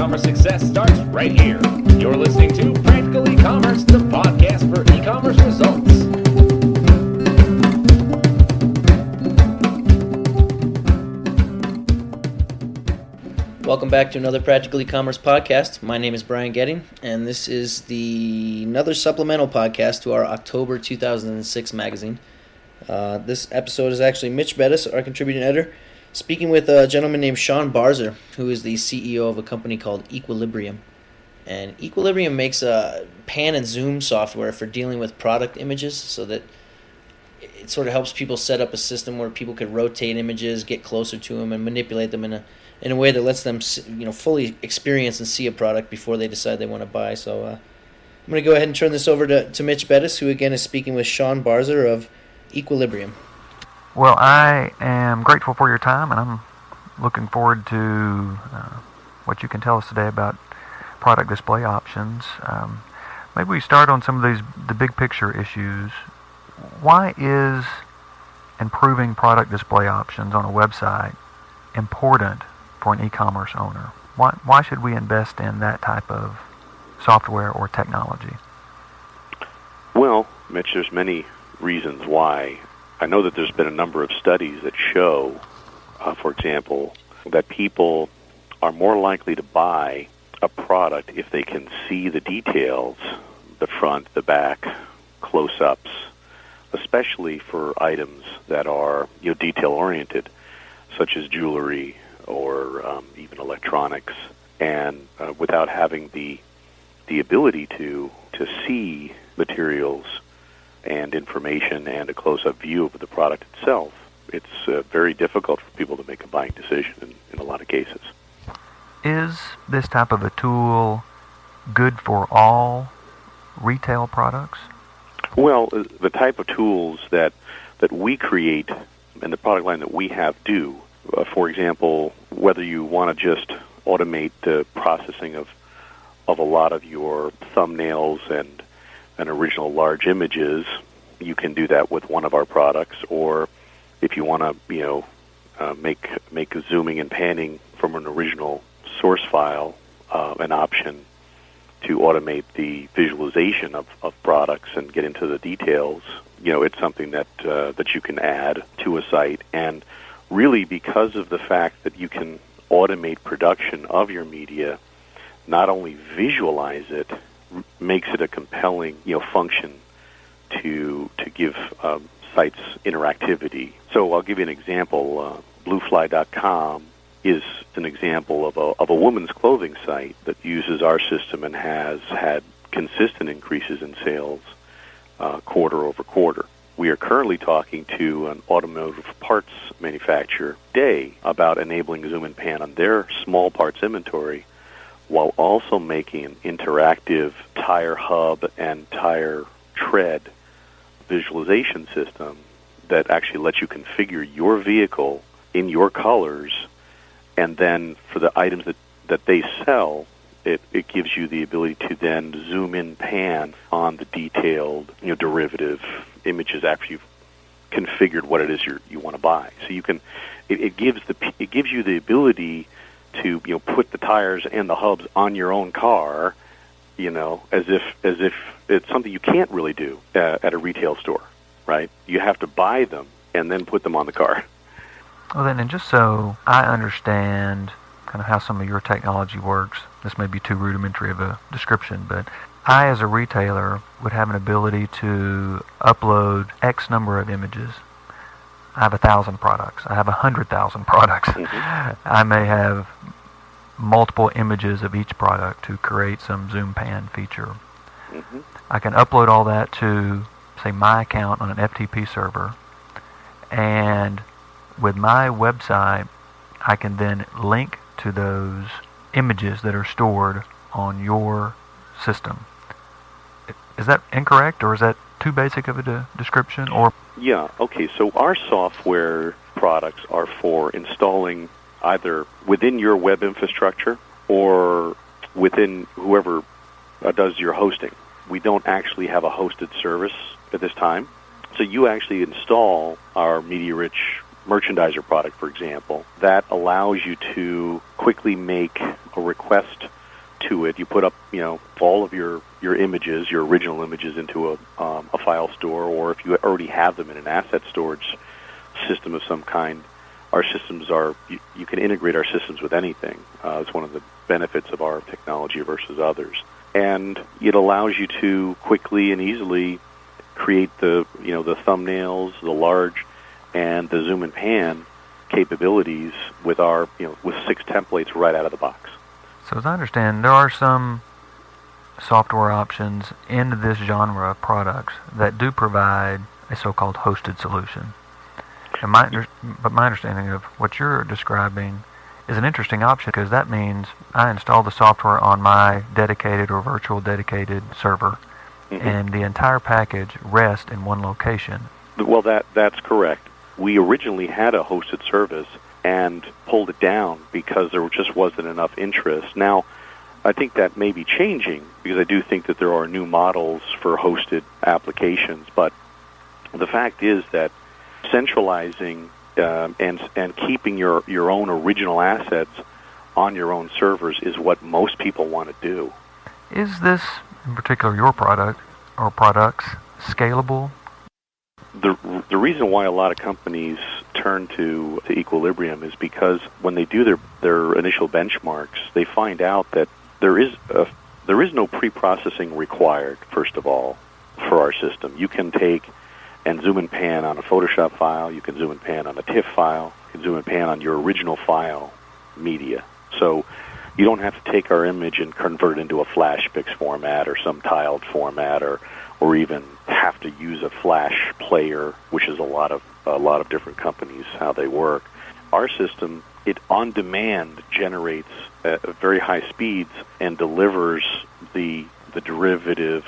e-commerce success starts right here. You're listening to Practical E-commerce, the podcast for e-commerce results. Welcome back to another Practical E-commerce podcast. My name is Brian Getting, and this is the another supplemental podcast to our October 2006 magazine. Uh, this episode is actually Mitch Bettis, our contributing editor, speaking with a gentleman named Sean Barger, who is the CEO of a company called Equilibrium. And Equilibrium makes a pan and zoom software for dealing with product images, so that it sort of helps people set up a system where people could rotate images, get closer to them, and manipulate them in a in a way that lets them you know fully experience and see a product before they decide they want to buy. So uh, I'm going to go ahead and turn this over to, to Mitch Bettis, who again is speaking with Sean Barger of Equilibrium. Well, I am grateful for your time, and I'm looking forward to uh, what you can tell us today about product display options. Um, maybe we start on some of these the big picture issues. Why is improving product display options on a website important for an e-commerce owner? Why, why should we invest in that type of software or technology? Well, Mitch, there's many reasons why. I know that there's been a number of studies that show, uh, for example, that people are more likely to buy a product if they can see the details, the front, the back, close-ups, especially for items that are you know detail oriented, such as jewelry or um, even electronics, and uh, without having the the ability to to see materials and information and a close-up view of the product itself, it's uh, very difficult for people to make a buying decision in, in a lot of cases. Is this type of a tool good for all retail products? Well, uh, the type of tools that that we create and the product line that we have do, uh, for example, whether you want to just automate the processing of of a lot of your thumbnails and and original large images, you can do that with one of our products. Or if you want to, you know, uh, make make zooming and panning from an original source file uh, an option to automate the visualization of, of products and get into the details, you know, it's something that uh, that you can add to a site. And really, because of the fact that you can automate production of your media, not only visualize it, makes it a compelling, you know, function to to give um, sites interactivity. So I'll give you an example. Uh, BlueFly.com is an example of a, of a woman's clothing site that uses our system and has had consistent increases in sales uh, quarter over quarter. We are currently talking to an automotive parts manufacturer Day, about enabling zoom and pan on their small parts inventory while also making an interactive tire hub and tire tread visualization system that actually lets you configure your vehicle in your colors and then for the items that, that they sell, it, it gives you the ability to then zoom in pan on the detailed you know derivative images after you've configured what it is you you want to buy. So you can it, it gives the it gives you the ability to you know put the tires and the hubs on your own car, you know, as if as if it's something you can't really do uh, at a retail store, right? You have to buy them and then put them on the car. Well, then, and just so I understand kind of how some of your technology works, this may be too rudimentary of a description, but I, as a retailer, would have an ability to upload X number of images. I have a thousand products. I have a hundred thousand products. Mhm. I may have multiple images of each product to create some zoom pan feature. hmm I can upload all that to, say, my account on an FTP server, and with my website, I can then link to those images that are stored on your system. Is that incorrect, or is that too basic of a de- description? Or Yeah, okay, so our software products are for installing either within your web infrastructure or within whoever uh, does your hosting. We don't actually have a hosted service at this time. So you actually install our MediaRich merchandiser product, for example. That allows you to quickly make a request to it. You put up, you know, all of your, your images, your original images, into a, um, a file store, or if you already have them in an asset storage system of some kind, our systems are you, you can integrate our systems with anything. Uh, it's one of the benefits of our technology versus others, and it allows you to quickly and easily create the you know the thumbnails, the large, and the zoom and pan capabilities with our you know with six templates right out of the box. So, as I understand, there are some software options in this genre of products that do provide a so-called hosted solution. And my, under- but my understanding of what you're describing is an interesting option because that means I install the software on my dedicated or virtual dedicated server, Mhm. and the entire package rests in one location. Well, that that's correct. We originally had a hosted service and pulled it down because there just wasn't enough interest. Now, I think that may be changing because I do think that there are new models for hosted applications. But the fact is that centralizing um, and and keeping your your own original assets on your own servers is what most people want to do. Is this, in particular, your product or products scalable? the the reason why a lot of companies turn to, to Equilibrium is because when they do their their initial benchmarks, they find out that there is a, there is no pre-processing required. First of all, for our system, you can take and zoom and pan on a Photoshop file. You can zoom and pan on a TIFF file. You can zoom and pan on your original file media. So you don't have to take our image and convert it into a FlashPix format or some tiled format or or even have to use a flash player, which is a lot of a lot of different companies how they work. Our system it on demand generates at very high speeds and delivers the the derivative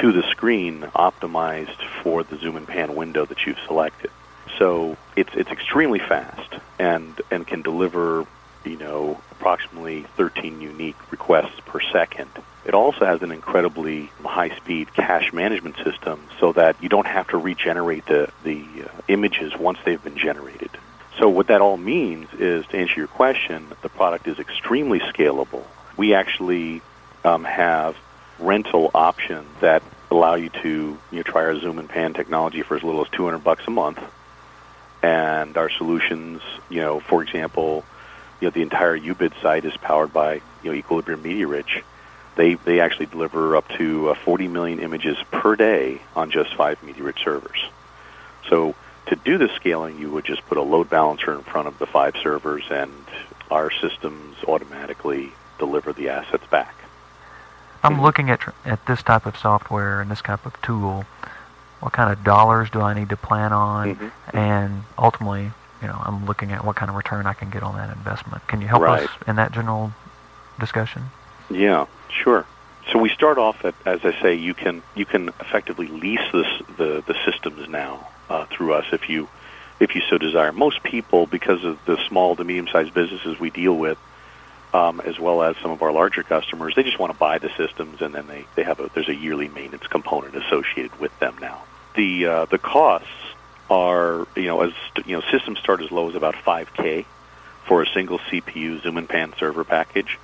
to the screen optimized for the zoom and pan window that you've selected. So it's it's extremely fast and and can deliver you know approximately 13 unique requests per second. It also has an incredibly high-speed cache management system, so that you don't have to regenerate the the uh, images once they've been generated. So what that all means is, to answer your question, the product is extremely scalable. We actually um, have rental options that allow you to you know, try our zoom and pan technology for as little as 200 bucks a month. And our solutions, you know, for example, you know, the entire UBID site is powered by you know Equilibrium MediaRich. They they actually deliver up to uh, 40 million images per day on just five MediaRich servers. So to do the scaling, you would just put a load balancer in front of the five servers, and our systems automatically deliver the assets back. I'm looking at at this type of software and this type of tool. What kind of dollars do I need to plan on? Mhm. And ultimately, you know, I'm looking at what kind of return I can get on that investment. Can you help Right. us in that general discussion? Yeah, sure. So we start off at, as I say, you can you can effectively lease this, the the systems now uh, through us if you if you so desire. Most people, because of the small to medium sized businesses we deal with, um, as well as some of our larger customers, they just want to buy the systems and then they, they have a there's a yearly maintenance component associated with them now. The uh, the costs are you know as you know systems start as low as about 5k for a single CPU Zoom and Pan server package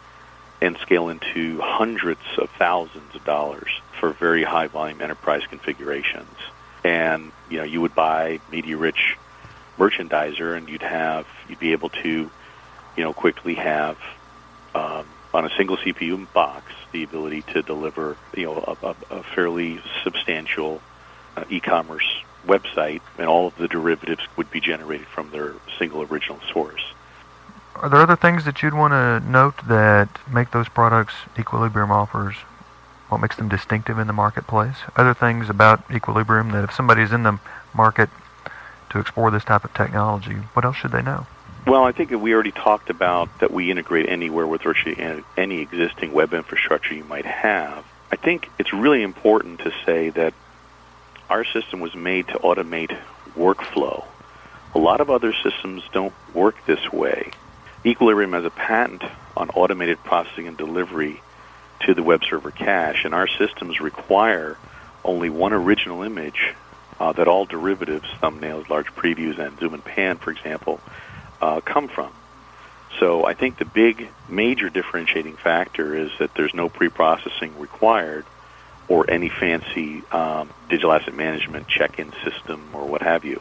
and scale into hundreds of thousands of dollars for very high volume enterprise configurations. And you know, you would buy MediaRich merchandiser and you'd have you'd be able to, you know, quickly have um, on a single CPU box the ability to deliver you know a, a, a fairly substantial uh, e-commerce website, and all of the derivatives would be generated from their single original source. Are there other things that you'd want to note that make those products Equilibrium offers? What makes them distinctive in the marketplace? Other things about Equilibrium that if somebody's in the market to explore this type of technology, what else should they know? Well, I think that we already talked about that we integrate anywhere with virtually any existing web infrastructure you might have. I think it's really important to say that our system was made to automate workflow. A lot of other systems don't work this way. Equilibrium has a patent on automated processing and delivery to the web server cache, and our systems require only one original image uh, that all derivatives, thumbnails, large previews, and zoom and pan, for example, uh, come from. So I think the big major differentiating factor is that there's no pre-processing required or any fancy um, digital asset management check-in system or what have you.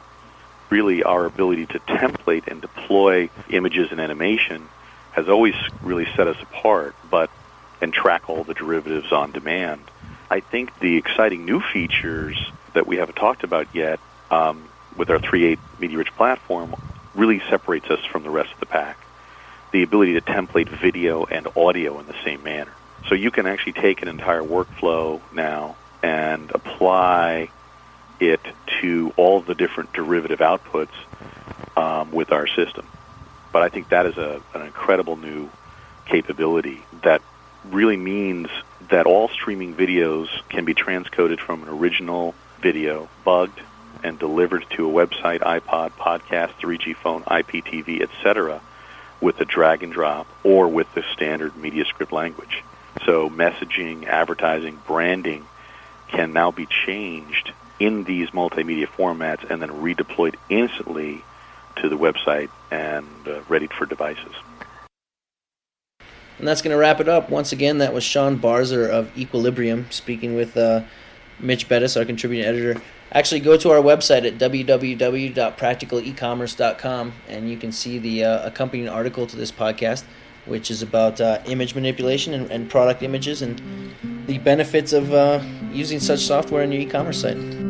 Really, our ability to template and deploy images and animation has always really set us apart, but and track all the derivatives on demand. I think the exciting new features that we haven't talked about yet um, with our 3.8 MediaRich platform really separates us from the rest of the pack. The ability to template video and audio in the same manner. So you can actually take an entire workflow now and apply it to all the different derivative outputs um, with our system. But I think that is a, an incredible new capability that really means that all streaming videos can be transcoded from an original video, bugged, and delivered to a website, iPod, podcast, 3G phone, IPTV, etc., with a drag and drop or with the standard media script language. So messaging, advertising, branding can now be changed in these multimedia formats and then redeployed instantly to the website and uh, ready for devices. And that's going to wrap it up. Once again, that was Sean Barger of Equilibrium speaking with uh, Mitch Bettis, our contributing editor. Actually, go to our website at www.practicalecommerce.com and you can see the uh, accompanying article to this podcast, which is about uh, image manipulation and, and, product images and the benefits of uh, using such software in your e commerce site.